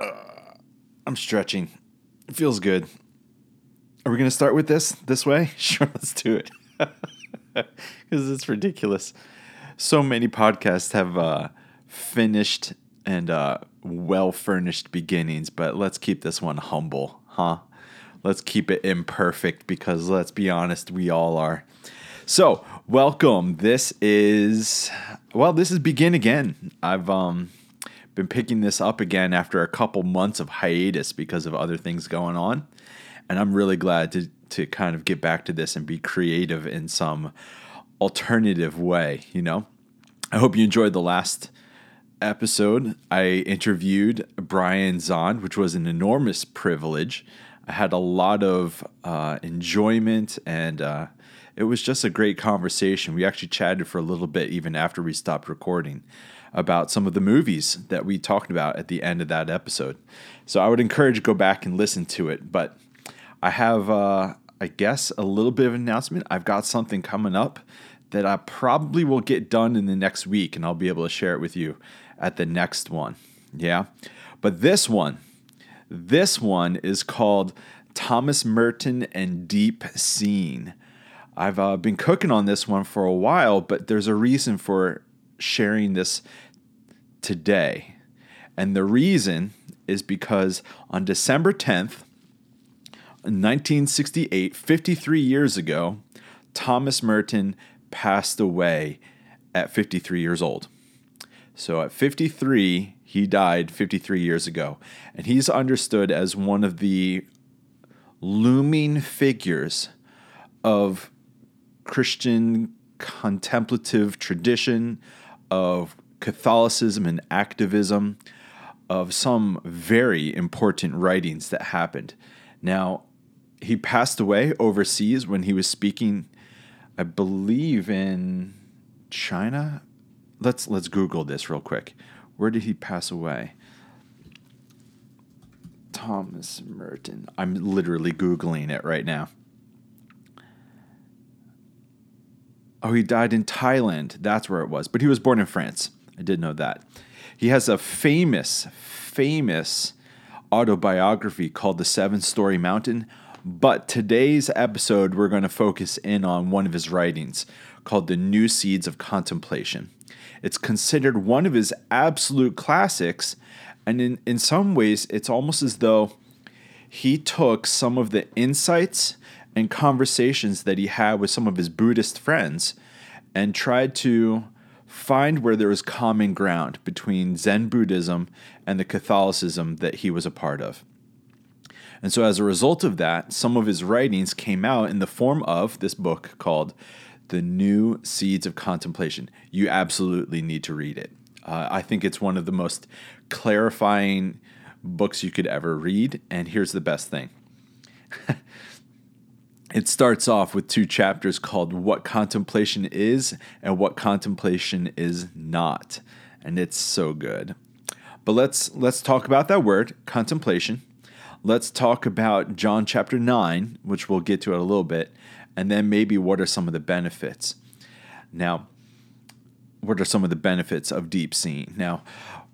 I'm stretching. It feels good. Are we going to start with this this way? Sure, let's do it. Because it's ridiculous. So many podcasts have uh, finished and uh, well furnished beginnings, but let's keep this one humble, huh? Let's keep it imperfect because let's be honest, we all are. So, welcome. This is well, this is begin again. I've um been picking this up again after a couple months of hiatus because of other things going on. And I'm really glad to to kind of get back to this and be creative in some alternative way, you know. I hope you enjoyed the last episode. I interviewed Brian Zahnd, which was an enormous privilege. I had a lot of uh, enjoyment and uh, it was just a great conversation. We actually chatted for a little bit even after we stopped recording about some of the movies that we talked about at the end of that episode. So I would encourage you to go back and listen to it. But I have, uh, I guess, a little bit of an announcement. I've got something coming up that I probably will get done in the next week, and I'll be able to share it with you at the next one. Yeah. But this one, this one is called Thomas Merton and Deep Seeing. I've uh, been cooking on this one for a while, but there's a reason for sharing this today. And the reason is because on December 10th, 1968, 53 years ago, Thomas Merton passed away at 53 years old. So at 53, he died 53 years ago. And he's understood as one of the looming figures of Christian contemplative tradition, of Catholicism and activism, of some very important writings that happened. Now, he passed away overseas when he was speaking, I believe, in China. Let's let's Google this real quick. Where did he pass away? Thomas Merton. I'm literally Googling it right now. Oh, he died in Thailand. That's where it was. But he was born in France. I did know that. He has a famous, famous autobiography called The Seven Storey Mountain. But today's episode, we're going to focus in on one of his writings called The New Seeds of Contemplation. It's considered one of his absolute classics. And in, in some ways, it's almost as though he took some of the insights and conversations that he had with some of his Buddhist friends and tried to find where there was common ground between Zen Buddhism and the Catholicism that he was a part of. And so, as a result of that, some of his writings came out in the form of this book called The New Seeds of Contemplation. You absolutely need to read it. Uh, I think it's one of the most clarifying books you could ever read. And here's the best thing it starts off with two chapters called What Contemplation Is and What Contemplation Is Not. And it's so good. But let's let's talk about that word, contemplation. Let's talk about John chapter 9, which we'll get to it a little bit, and then maybe what are some of the benefits. Now, what are some of the benefits of deep seeing? Now,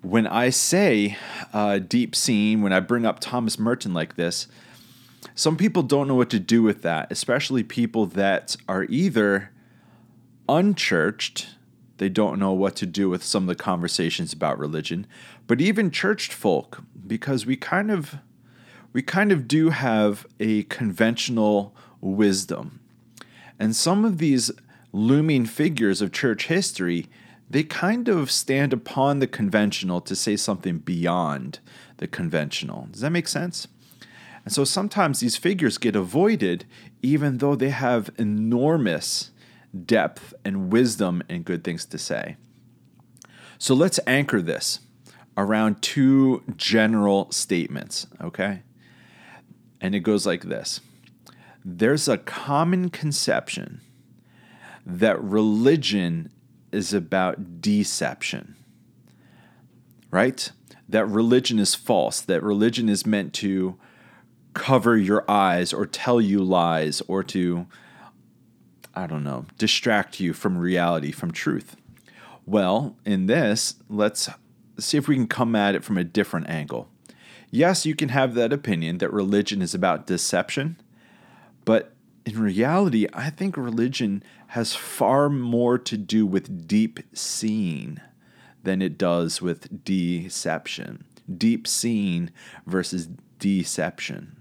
when I say uh, deep seeing, when I bring up Thomas Merton like this, some people don't know what to do with that, especially people that are either unchurched, they don't know what to do with some of the conversations about religion, but even churched folk, because we kind of we kind of do have a conventional wisdom. And some of these looming figures of church history, they kind of stand upon the conventional to say something beyond the conventional. Does that make sense? And so sometimes these figures get avoided even though they have enormous depth and wisdom and good things to say. So let's anchor this around two general statements, okay? And it goes like this There's a common conception that religion is about deception, right? That religion is false, that religion is meant to cover your eyes or tell you lies or to, I don't know, distract you from reality, from truth. Well, in this, let's see if we can come at it from a different angle. yes, you can have that opinion that religion is about deception, but in reality, I think religion has far more to do with deep seeing than it does with deception. Deep seeing versus deception.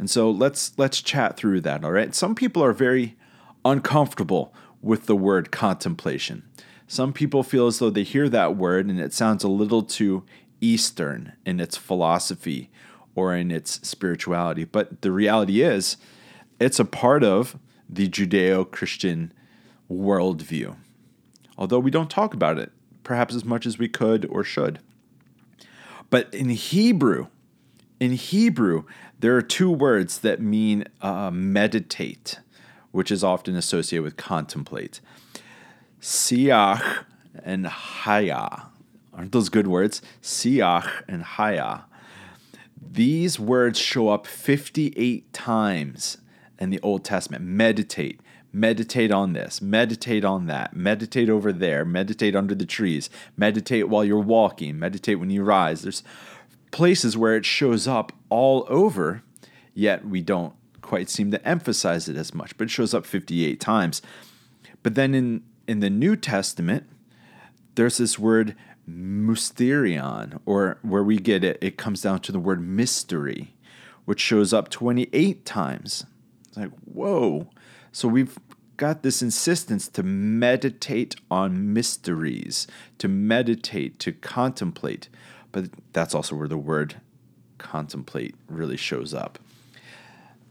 And so let's let's chat through that, all right? Some people are very uncomfortable with the word contemplation. Some people feel as though they hear that word and it sounds a little too Eastern in its philosophy or in its spirituality. But the reality is, it's a part of the Judeo Christian worldview. Although we don't talk about it perhaps as much as we could or should. But in Hebrew, in Hebrew, there are two words that mean uh, meditate, which is often associated with contemplate. Siach and haya. Aren't those good words? Siach and haya. These words show up 58 times in the Old Testament. Meditate, meditate on this, meditate on that, meditate over there, meditate under the trees, meditate while you're walking, meditate when you rise. There's places where it shows up all over, yet we don't quite seem to emphasize it as much, but it shows up 58 times. But then in, in the New Testament, there's this word mysterion, or where we get it, it comes down to the word mystery, which shows up 28 times. It's like, whoa. So we've got this insistence to meditate on mysteries, to meditate, to contemplate. But that's also where the word contemplate really shows up.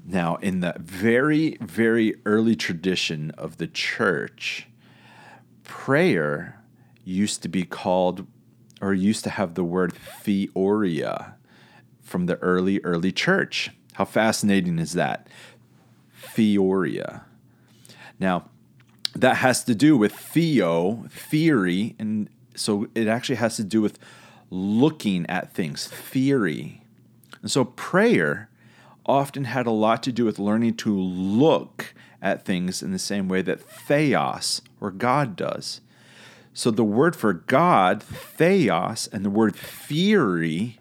Now, in the very, very early tradition of the church, prayer used to be called, or used to have the word theoria from the early, early church. How fascinating is that? Theoria. Now, that has to do with theo, theory, and so it actually has to do with looking at things, theory. And so prayer often had a lot to do with learning to look at things in the same way that theos or God does. So the word for God, theos, and the word theory,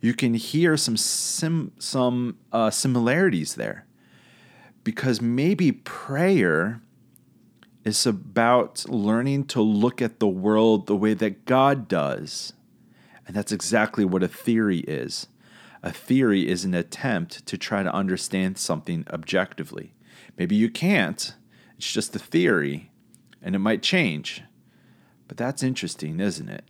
you can hear some sim, some uh, similarities there because maybe prayer is about learning to look at the world the way that God does. And that's exactly what a theory is. A theory is an attempt to try to understand something objectively. Maybe you can't, it's just a theory, and it might change. But that's interesting, isn't it?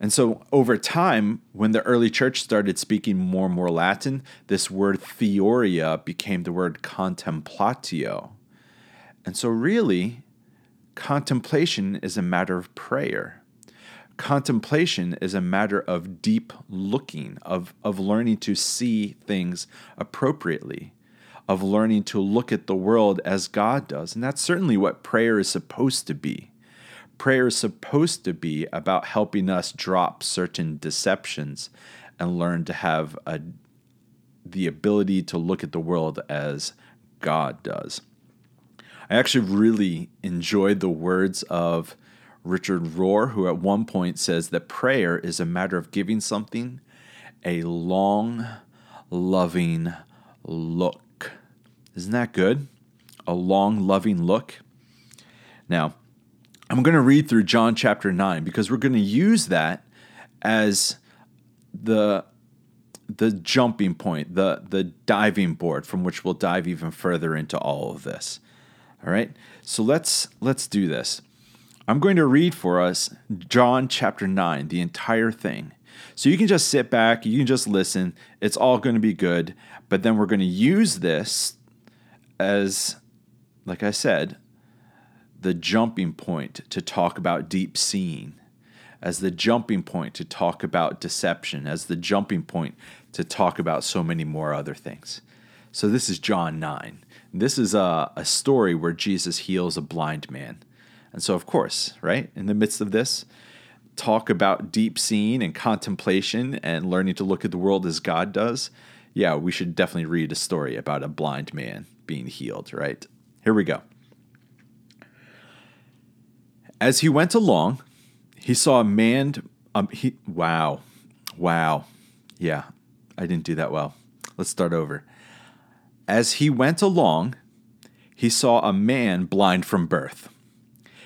And so over time, when the early church started speaking more and more Latin, this word theoria became the word contemplatio. And so, really, contemplation is a matter of prayer. Contemplation is a matter of deep looking, of, of learning to see things appropriately, of learning to look at the world as God does. And that's certainly what prayer is supposed to be prayer is supposed to be about helping us drop certain deceptions and learn to have a, the ability to look at the world as God does. I actually really enjoyed the words of Richard Rohr, who at one point says that prayer is a matter of giving something a long, loving look. Isn't that good? A long, loving look. Now, I'm going to read through John chapter 9 because we're going to use that as the the jumping point, the the diving board from which we'll dive even further into all of this. All right? So let's let's do this. I'm going to read for us John chapter 9, the entire thing. So you can just sit back, you can just listen. It's all going to be good, but then we're going to use this as like I said, the jumping point to talk about deep seeing, as the jumping point to talk about deception, as the jumping point to talk about so many more other things. So, this is John 9. This is a, a story where Jesus heals a blind man. And so, of course, right, in the midst of this, talk about deep seeing and contemplation and learning to look at the world as God does. Yeah, we should definitely read a story about a blind man being healed, right? Here we go. As he went along, he saw a man. Um, he wow, wow. Yeah, I didn't do that well. Let's start over. As he went along, he saw a man blind from birth.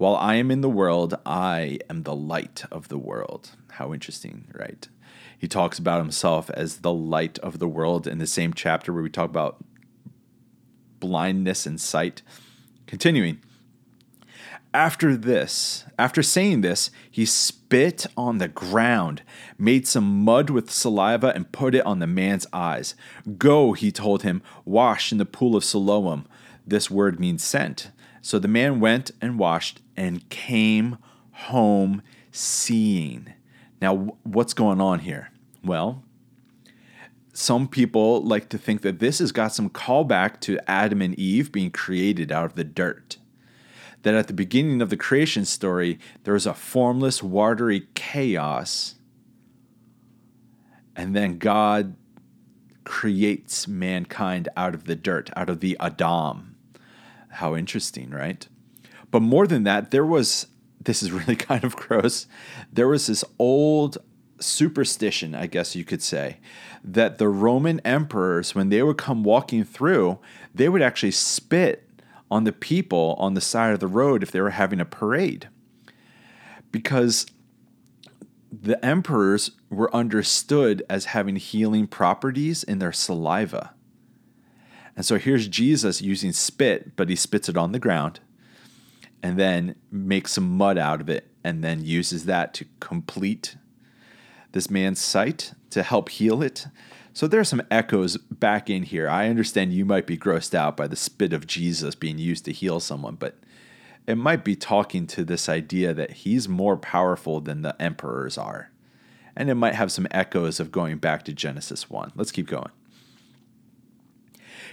While I am in the world, I am the light of the world. How interesting, right? He talks about himself as the light of the world in the same chapter where we talk about blindness and sight. Continuing. After this, after saying this, he spit on the ground, made some mud with saliva, and put it on the man's eyes. Go, he told him, wash in the pool of Siloam. This word means sent. So the man went and washed and came home seeing. Now, what's going on here? Well, some people like to think that this has got some callback to Adam and Eve being created out of the dirt that at the beginning of the creation story, there was a formless, watery chaos. And then God creates mankind out of the dirt, out of the Adam. How interesting, right? But more than that, there was this is really kind of gross. There was this old superstition, I guess you could say, that the Roman emperors, when they would come walking through, they would actually spit on the people on the side of the road if they were having a parade. Because the emperors were understood as having healing properties in their saliva. And so here's Jesus using spit, but he spits it on the ground and then makes some mud out of it and then uses that to complete this man's sight to help heal it. So there are some echoes back in here. I understand you might be grossed out by the spit of Jesus being used to heal someone, but it might be talking to this idea that he's more powerful than the emperors are. And it might have some echoes of going back to Genesis 1. Let's keep going.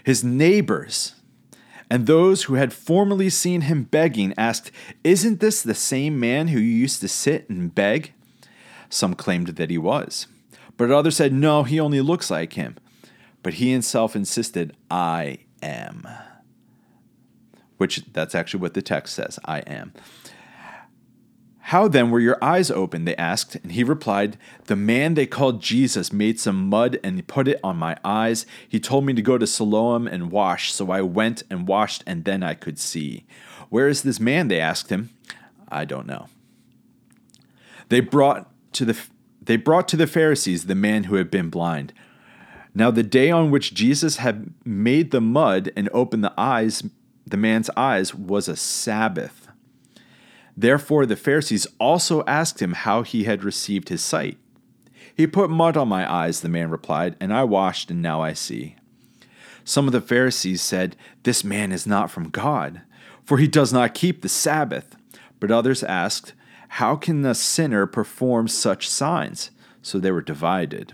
His neighbors and those who had formerly seen him begging asked, Isn't this the same man who used to sit and beg? Some claimed that he was. But others said, No, he only looks like him. But he himself insisted, I am. Which that's actually what the text says I am. How then were your eyes opened? They asked. And he replied, The man they called Jesus made some mud and put it on my eyes. He told me to go to Siloam and wash. So I went and washed, and then I could see. Where is this man? They asked him. I don't know. They brought to the they brought to the Pharisees the man who had been blind. Now, the day on which Jesus had made the mud and opened the eyes, the man's eyes, was a Sabbath. Therefore, the Pharisees also asked him how he had received his sight. He put mud on my eyes, the man replied, and I washed, and now I see. Some of the Pharisees said, This man is not from God, for he does not keep the Sabbath. But others asked, how can a sinner perform such signs? So they were divided.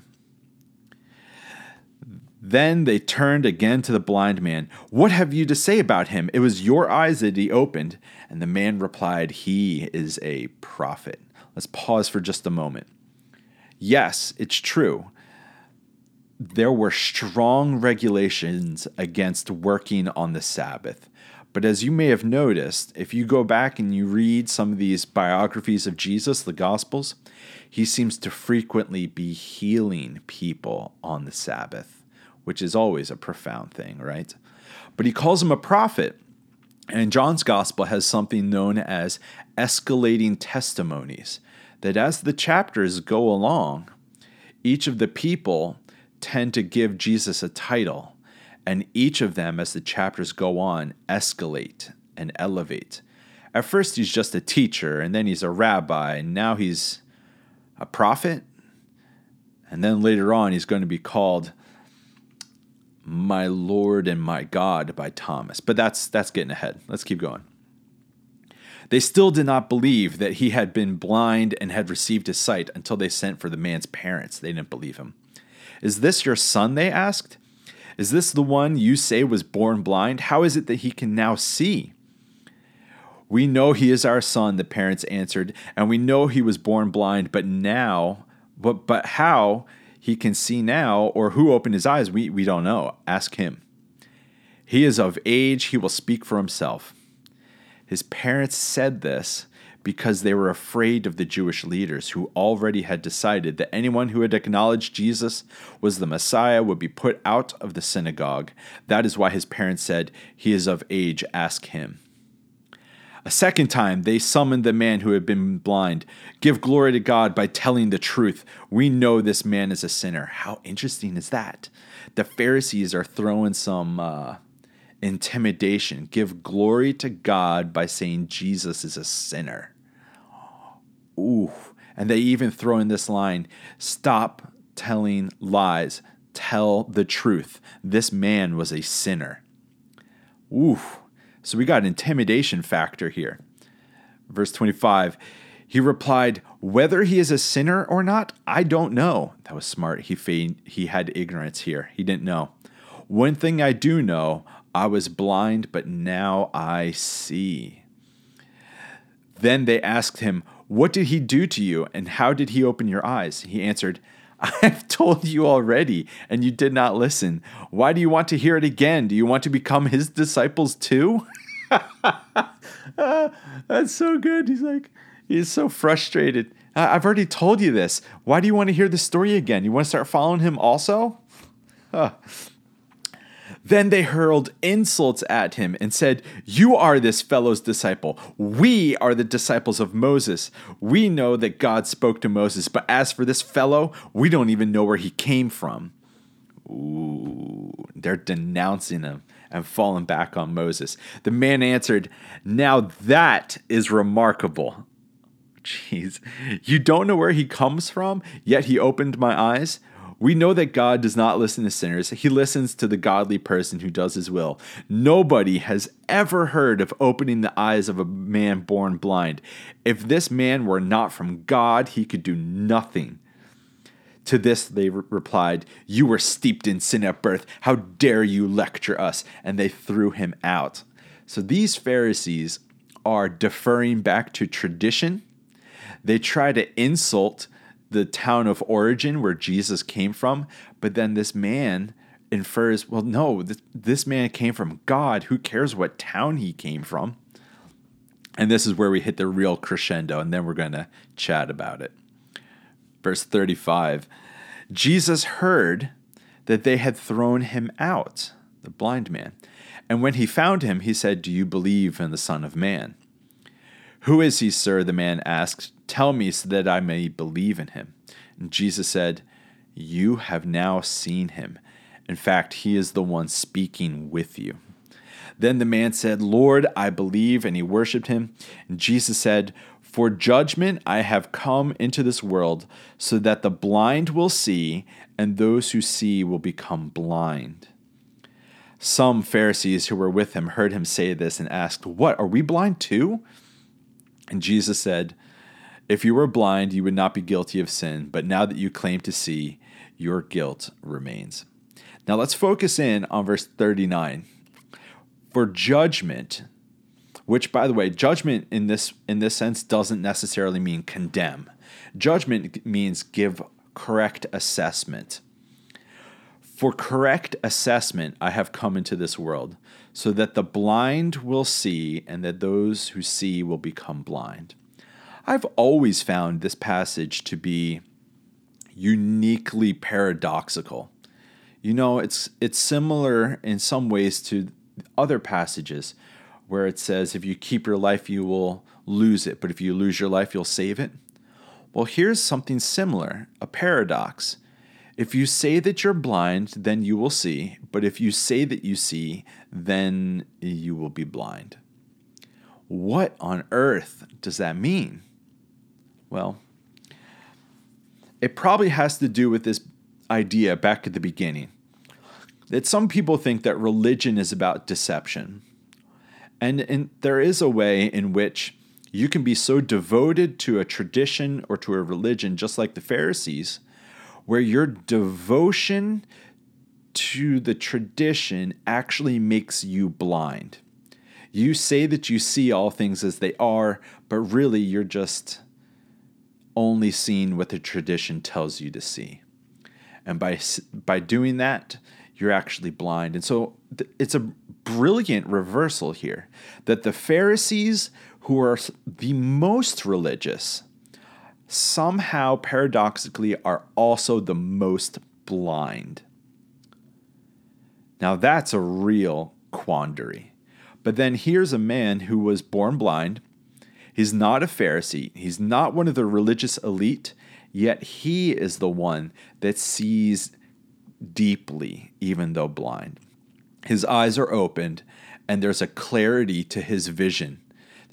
Then they turned again to the blind man. What have you to say about him? It was your eyes that he opened. And the man replied, He is a prophet. Let's pause for just a moment. Yes, it's true. There were strong regulations against working on the Sabbath. But as you may have noticed, if you go back and you read some of these biographies of Jesus, the Gospels, he seems to frequently be healing people on the Sabbath, which is always a profound thing, right? But he calls him a prophet. And John's Gospel has something known as escalating testimonies, that as the chapters go along, each of the people tend to give Jesus a title and each of them, as the chapters go on, escalate and elevate. At first, he's just a teacher, and then he's a rabbi, and now he's a prophet. And then later on, he's going to be called my Lord and my God by Thomas. But that's that's getting ahead. Let's keep going. They still did not believe that he had been blind and had received his sight until they sent for the man's parents. They didn't believe him. Is this your son? They asked. Is this the one you say was born blind? How is it that he can now see? We know he is our son, the parents answered, and we know he was born blind, but now, but, but how he can see now or who opened his eyes, we, we don't know. Ask him. He is of age, he will speak for himself. His parents said this because they were afraid of the Jewish leaders who already had decided that anyone who had acknowledged Jesus was the Messiah would be put out of the synagogue. That is why his parents said, He is of age, ask him. A second time, they summoned the man who had been blind. Give glory to God by telling the truth. We know this man is a sinner. How interesting is that? The Pharisees are throwing some uh, intimidation. Give glory to God by saying Jesus is a sinner. Ooh. And they even throw in this line stop telling lies, tell the truth. This man was a sinner. Ooh. So we got an intimidation factor here. Verse 25. He replied, Whether he is a sinner or not, I don't know. That was smart. He, feigned, he had ignorance here. He didn't know. One thing I do know I was blind, but now I see. Then they asked him, what did he do to you, and how did he open your eyes? He answered, I have told you already, and you did not listen. Why do you want to hear it again? Do you want to become his disciples too? that's so good. He's like, he's so frustrated. I've already told you this. Why do you want to hear the story again? You want to start following him also? Huh. Then they hurled insults at him and said, You are this fellow's disciple. We are the disciples of Moses. We know that God spoke to Moses, but as for this fellow, we don't even know where he came from. Ooh, they're denouncing him and falling back on Moses. The man answered, Now that is remarkable. Jeez, you don't know where he comes from, yet he opened my eyes. We know that God does not listen to sinners. He listens to the godly person who does his will. Nobody has ever heard of opening the eyes of a man born blind. If this man were not from God, he could do nothing. To this they re- replied, You were steeped in sin at birth. How dare you lecture us? And they threw him out. So these Pharisees are deferring back to tradition. They try to insult the town of origin where Jesus came from, but then this man infers, well, no, this, this man came from God. Who cares what town he came from? And this is where we hit the real crescendo, and then we're going to chat about it. Verse 35 Jesus heard that they had thrown him out, the blind man. And when he found him, he said, Do you believe in the Son of Man? Who is he, sir? The man asked. Tell me so that I may believe in him. And Jesus said, You have now seen him. In fact, he is the one speaking with you. Then the man said, Lord, I believe, and he worshiped him. And Jesus said, For judgment I have come into this world, so that the blind will see, and those who see will become blind. Some Pharisees who were with him heard him say this and asked, What, are we blind too? And Jesus said, If you were blind, you would not be guilty of sin, but now that you claim to see, your guilt remains. Now let's focus in on verse 39. For judgment, which by the way, judgment in this in this sense doesn't necessarily mean condemn. Judgment means give correct assessment. For correct assessment, I have come into this world, so that the blind will see, and that those who see will become blind. I've always found this passage to be uniquely paradoxical. You know, it's it's similar in some ways to other passages where it says if you keep your life you will lose it, but if you lose your life you'll save it. Well, here's something similar, a paradox. If you say that you're blind, then you will see. But if you say that you see, then you will be blind. What on earth does that mean? Well, it probably has to do with this idea back at the beginning that some people think that religion is about deception. And, and there is a way in which you can be so devoted to a tradition or to a religion, just like the Pharisees, where your devotion to the tradition actually makes you blind. You say that you see all things as they are, but really you're just only seeing what the tradition tells you to see. And by, by doing that, you're actually blind. And so th- it's a brilliant reversal here that the Pharisees, who are the most religious, somehow paradoxically are also the most blind. Now that's a real quandary. But then here's a man who was born blind. He's not a Pharisee. He's not one of the religious elite, yet he is the one that sees deeply, even though blind. His eyes are opened, and there's a clarity to his vision.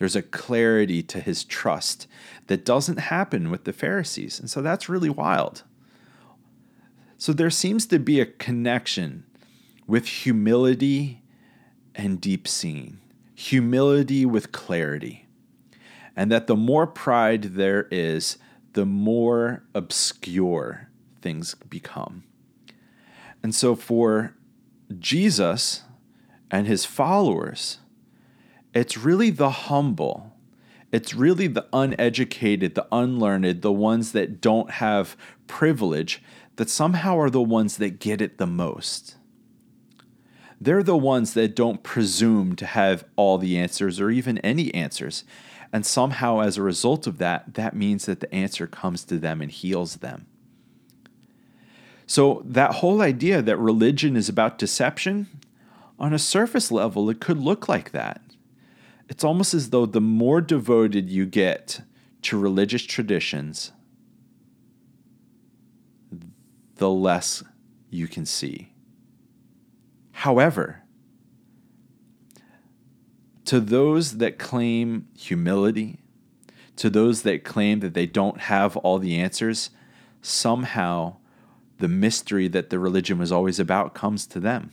There's a clarity to his trust that doesn't happen with the Pharisees. And so that's really wild. So there seems to be a connection with humility and deep seeing, humility with clarity. And that the more pride there is, the more obscure things become. And so for Jesus and his followers, it's really the humble, it's really the uneducated, the unlearned, the ones that don't have privilege that somehow are the ones that get it the most. They're the ones that don't presume to have all the answers or even any answers. And somehow, as a result of that, that means that the answer comes to them and heals them. So, that whole idea that religion is about deception, on a surface level, it could look like that. It's almost as though the more devoted you get to religious traditions, the less you can see. However, to those that claim humility, to those that claim that they don't have all the answers, somehow the mystery that the religion was always about comes to them.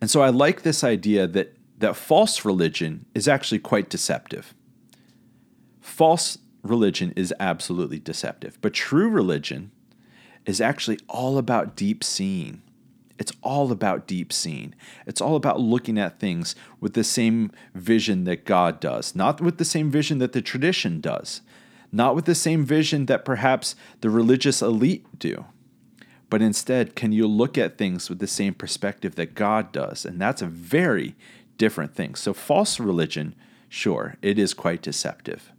And so I like this idea that, that false religion is actually quite deceptive. False religion is absolutely deceptive, but true religion is actually all about deep seeing. It's all about deep seeing. It's all about looking at things with the same vision that God does, not with the same vision that the tradition does, not with the same vision that perhaps the religious elite do but instead, can you look at things with the same perspective that God does? And that's a very different things. So, false religion, sure, it is quite deceptive.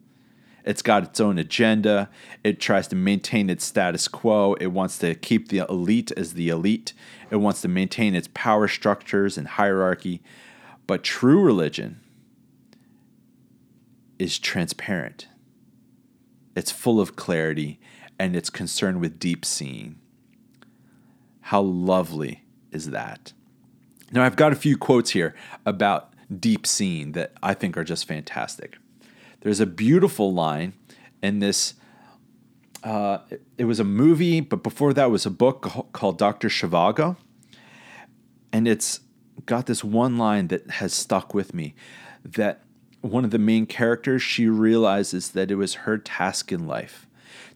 It's got its own agenda. It tries to maintain its status quo. It wants to keep the elite as the elite. It wants to maintain its power structures and hierarchy. But true religion is transparent, it's full of clarity, and it's concerned with deep seeing. How lovely is that? Now, I've got a few quotes here about deep seeing that I think are just fantastic. There's a beautiful line in this. Uh, it was a movie, but before that was a book called Dr. Zhivago. And it's got this one line that has stuck with me that one of the main characters, she realizes that it was her task in life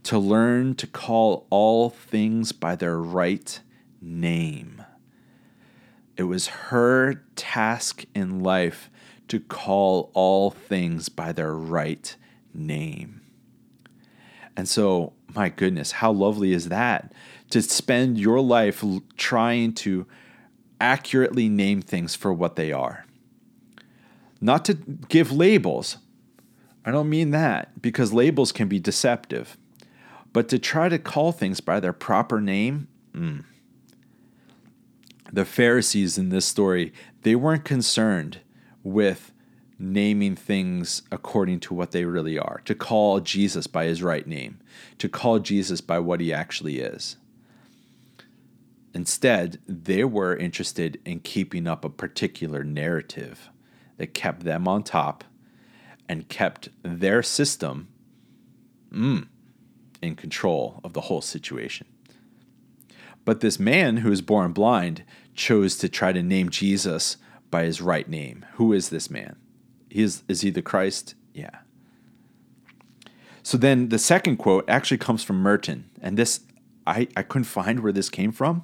to learn to call all things by their right name. It was her task in life to call all things by their right name. And so, my goodness, how lovely is that to spend your life trying to accurately name things for what they are? Not to give labels. I don't mean that because labels can be deceptive. But to try to call things by their proper name, mm, the Pharisees in this story, they weren't concerned with naming things according to what they really are, to call Jesus by his right name, to call Jesus by what he actually is. Instead, they were interested in keeping up a particular narrative that kept them on top and kept their system mm, in control of the whole situation. But this man who was born blind chose to try to name Jesus by his right name. Who is this man? He is, is he the Christ? Yeah. So then the second quote actually comes from Merton. And this, I, I couldn't find where this came from.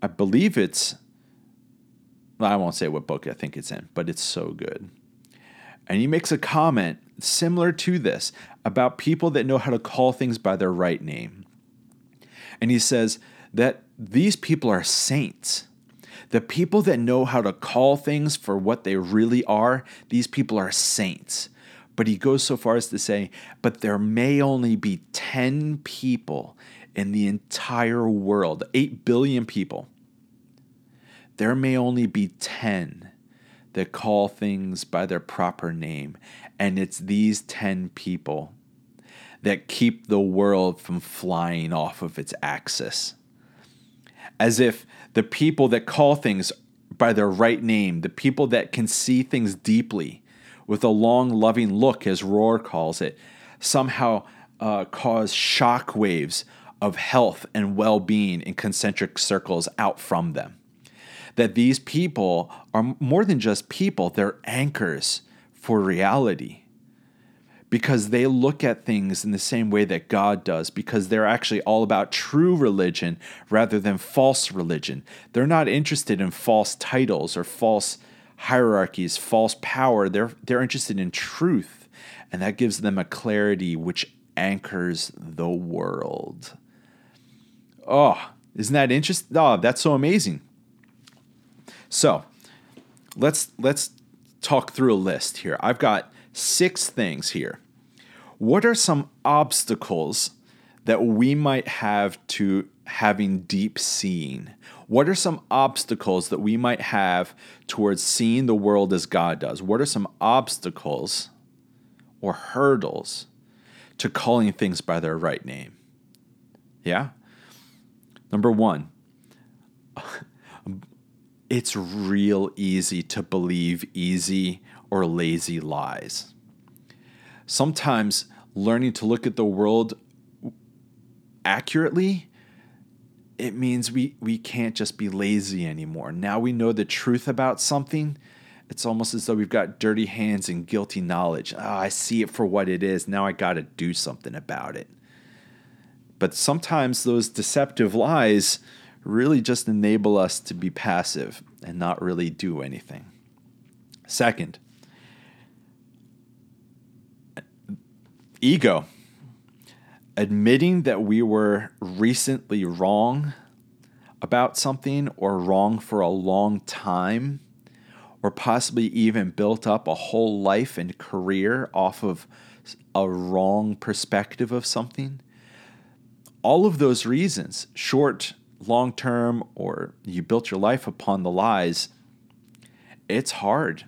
I believe it's, well, I won't say what book I think it's in, but it's so good. And he makes a comment similar to this about people that know how to call things by their right name. And he says that these people are saints. The people that know how to call things for what they really are, these people are saints. But he goes so far as to say, but there may only be 10 people in the entire world, 8 billion people. There may only be 10 that call things by their proper name. And it's these 10 people that keep the world from flying off of its axis. As if the people that call things by their right name, the people that can see things deeply with a long, loving look, as Rohr calls it, somehow uh, cause shock waves of health and well being in concentric circles out from them that these people are more than just people, they're anchors for reality. Because they look at things in the same way that God does, because they're actually all about true religion rather than false religion. They're not interested in false titles or false hierarchies, false power. They're, they're interested in truth, and that gives them a clarity which anchors the world. Oh, isn't that interesting? Oh, that's so amazing. So let's let's talk through a list here. I've got six things here. What are some obstacles that we might have to having deep seeing? What are some obstacles that we might have towards seeing the world as God does? What are some obstacles or hurdles to calling things by their right name? Yeah? Number one, it's real easy to believe easy or lazy lies. Sometimes learning to look at the world accurately it means we, we can't just be lazy anymore. Now we know the truth about something. It's almost as though we've got dirty hands and guilty knowledge. Oh, I see it for what it is. Now I got to do something about it. But sometimes those deceptive lies really just enable us to be passive and not really do anything. Second, ego. Admitting that we were recently wrong about something or wrong for a long time, or possibly even built up a whole life and career off of a wrong perspective of something. All of those reasons, short long term or you built your life upon the lies, it's hard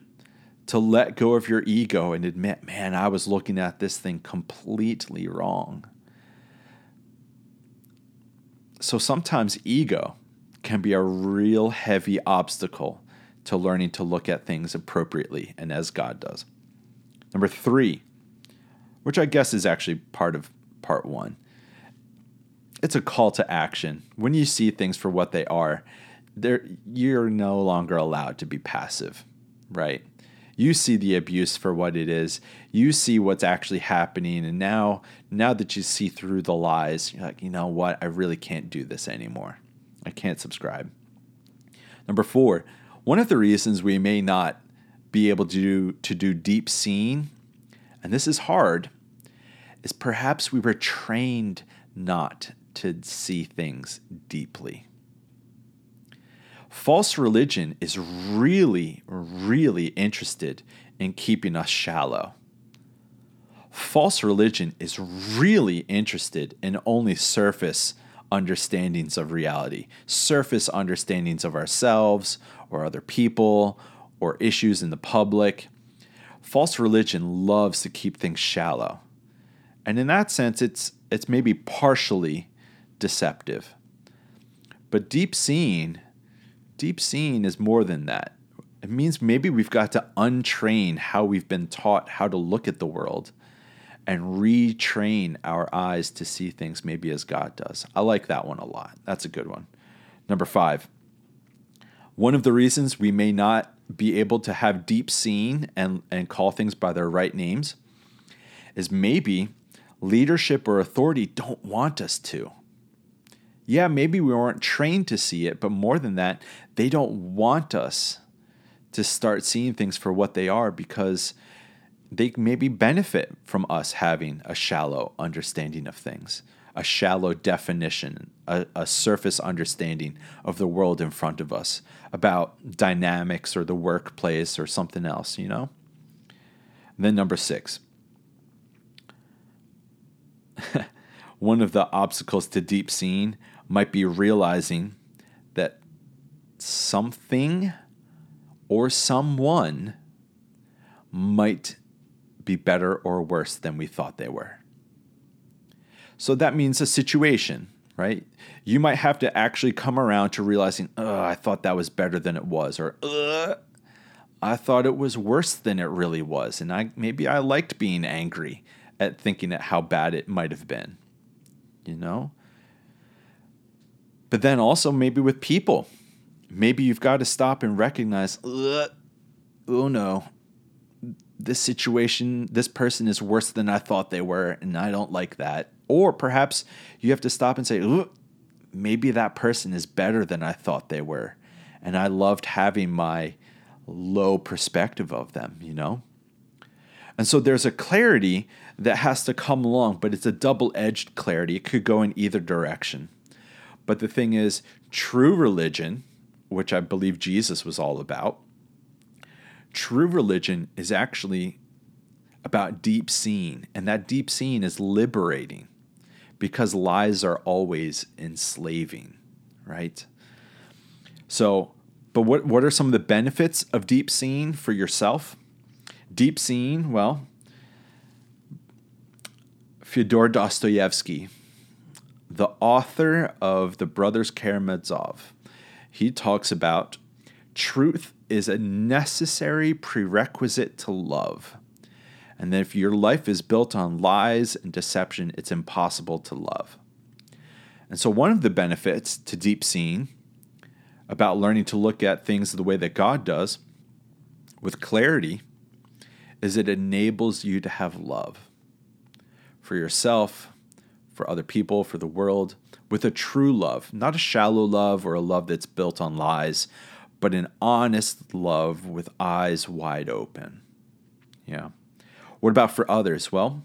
to let go of your ego and admit, man, I was looking at this thing completely wrong. So sometimes ego can be a real heavy obstacle to learning to look at things appropriately and as God does. Number three, which I guess is actually part of part one, it's a call to action. When you see things for what they are, you're no longer allowed to be passive, right? You see the abuse for what it is. You see what's actually happening, and now now that you see through the lies, you're like, you know what? I really can't do this anymore. I can't subscribe. Number four, one of the reasons we may not be able to do, to do deep seeing, and this is hard, is perhaps we were trained not to see things deeply. False religion is really, really interested in keeping us shallow. False religion is really interested in only surface understandings of reality, surface understandings of ourselves or other people or issues in the public. False religion loves to keep things shallow. And in that sense, it's, it's maybe partially deceptive. But deep seeing, deep seeing is more than that. It means maybe we've got to untrain how we've been taught how to look at the world and retrain our eyes to see things maybe as God does. I like that one a lot. That's a good one. Number five, one of the reasons we may not be able to have deep seeing and, and call things by their right names is maybe leadership or authority don't want us to yeah, maybe we weren't trained to see it, but more than that, they don't want us to start seeing things for what they are because they maybe benefit from us having a shallow understanding of things, a shallow definition, a, a, surface understanding of the world in front of us about dynamics or the workplace or something else, you know? And then number six. One of the obstacles to deep seeing might be realizing that something or someone might be better or worse than we thought they were. So that means a situation, right? You might have to actually come around to realizing, oh, I thought that was better than it was, or I thought it was worse than it really was. And I maybe I liked being angry at thinking at how bad it might have been. You know? But then also maybe with people, maybe you've got to stop and recognize, oh no, this situation, this person is worse than I thought they were, and I don't like that. Or perhaps you have to stop and say, maybe that person is better than I thought they were. And I loved having my low perspective of them, you know? And so there's a clarity that has to come along, but it's a double edged clarity. It could go in either direction. But the thing is, true religion, which I believe Jesus was all about, true religion is actually about deep seeing, and that deep seeing is liberating because lies are always enslaving, right? So, but what, what are some of the benefits of deep seeing for yourself? Deep seeing, well, Fyodor Dostoevsky, the author of The Brothers Karamazov, he talks about truth is a necessary prerequisite to love. And that if your life is built on lies and deception, it's impossible to love. And so, one of the benefits to deep seeing about learning to look at things the way that God does with clarity is it enables you to have love for yourself, for other people, for the world, with a true love, not a shallow love or a love that's built on lies, but an honest love with eyes wide open. Yeah. What about for others? Well,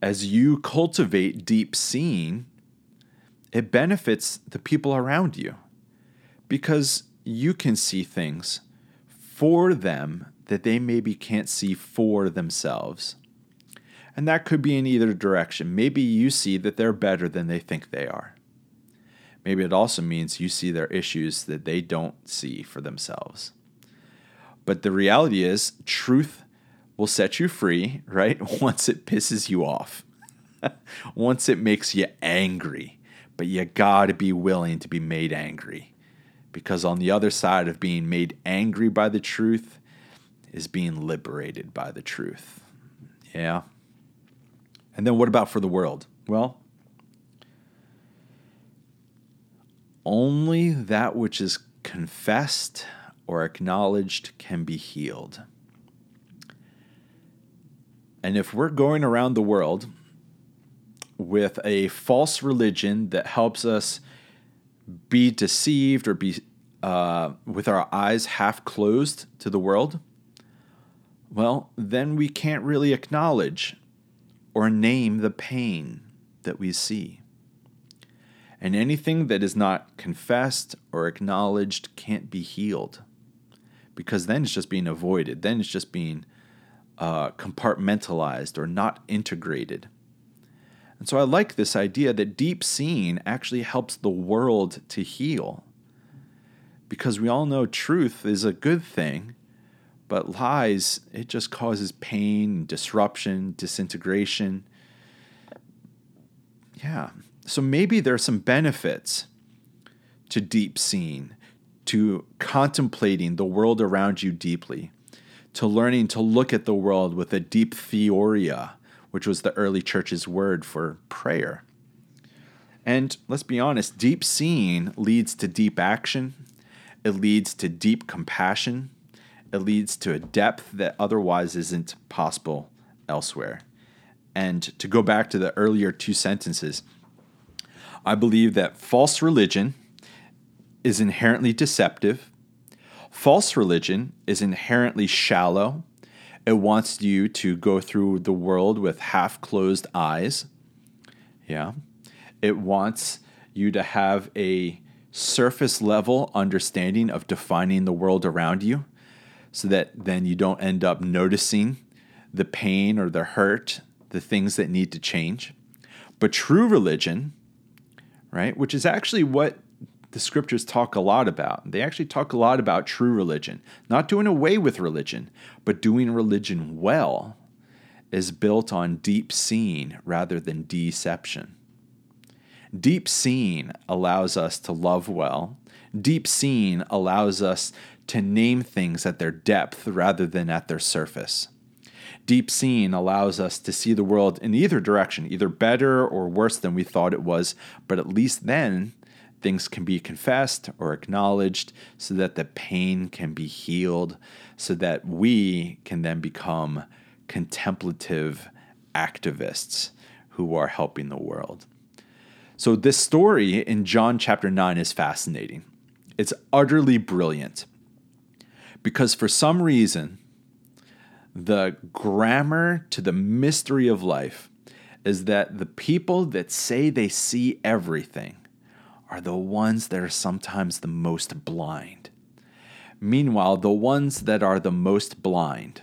as you cultivate deep seeing, it benefits the people around you because you can see things for them that they maybe can't see for themselves. And that could be in either direction. Maybe you see that they're better than they think they are. Maybe it also means you see their issues that they don't see for themselves. But the reality is, truth will set you free, right? Once it pisses you off, once it makes you angry. But you gotta be willing to be made angry. Because on the other side of being made angry by the truth is being liberated by the truth. Yeah. And then what about for the world? Well, only that which is confessed or acknowledged can be healed. And if we're going around the world with a false religion that helps us be deceived or be uh, with our eyes half closed to the world, well, then we can't really acknowledge or name the pain that we see. And anything that is not confessed or acknowledged can't be healed because then it's just being avoided. Then it's just being uh, compartmentalized or not integrated. And so I like this idea that deep seeing actually helps the world to heal. Because we all know truth is a good thing, but lies, it just causes pain, disruption, disintegration. Yeah. So maybe there are some benefits to deep seeing, to contemplating the world around you deeply, to learning to look at the world with a deep theoria, which was the early church's word for prayer. And let's be honest, deep seeing leads to deep action, it leads to deep compassion, it leads to a depth that otherwise isn't possible elsewhere. And to go back to the earlier two sentences, I believe that false religion is inherently deceptive. False religion is inherently shallow. It wants you to go through the world with half closed eyes. Yeah. It wants you to have a surface level understanding of defining the world around you so that then you don't end up noticing the pain or the hurt, the things that need to change. But true religion, right, which is actually what the scriptures talk a lot about. They actually talk a lot about true religion, not doing away with religion, but doing religion well, is built on deep seeing rather than deception. Deep seeing allows us to love well. Deep seeing allows us to name things at their depth rather than at their surface. Deep seeing allows us to see the world in either direction, either better or worse than we thought it was, but at least then things can be confessed or acknowledged so that the pain can be healed, so that we can then become contemplative activists who are helping the world. So, this story in John chapter 9 is fascinating. It's utterly brilliant because for some reason, the grammar to the mystery of life is that the people that say they see everything are the ones that are sometimes the most blind. Meanwhile, the ones that are the most blind,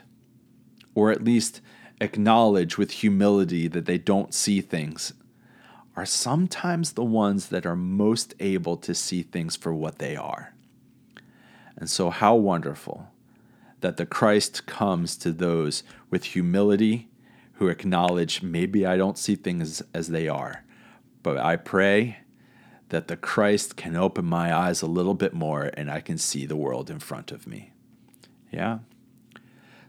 or at least acknowledge with humility that they don't see things are sometimes the ones that are most able to see things for what they are. And so, how wonderful that the Christ comes to those with humility who acknowledge maybe I don't see things as they are, but I pray that the Christ can open my eyes a little bit more and I can see the world in front of me. Yeah?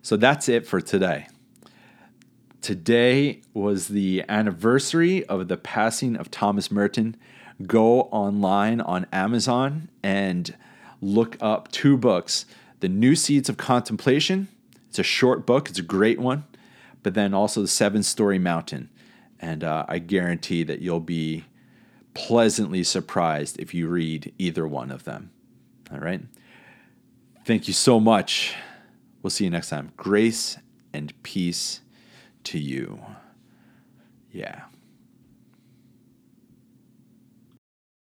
So that's it for today. Today was the anniversary of the passing of Thomas Merton. Go online on Amazon and look up two books The New Seeds of Contemplation. It's a short book, it's a great one, but then also The Seven Storey Mountain. And uh, I guarantee that you'll be pleasantly surprised if you read either one of them. All right. Thank you so much. We'll see you next time. Grace and peace to you. Yeah.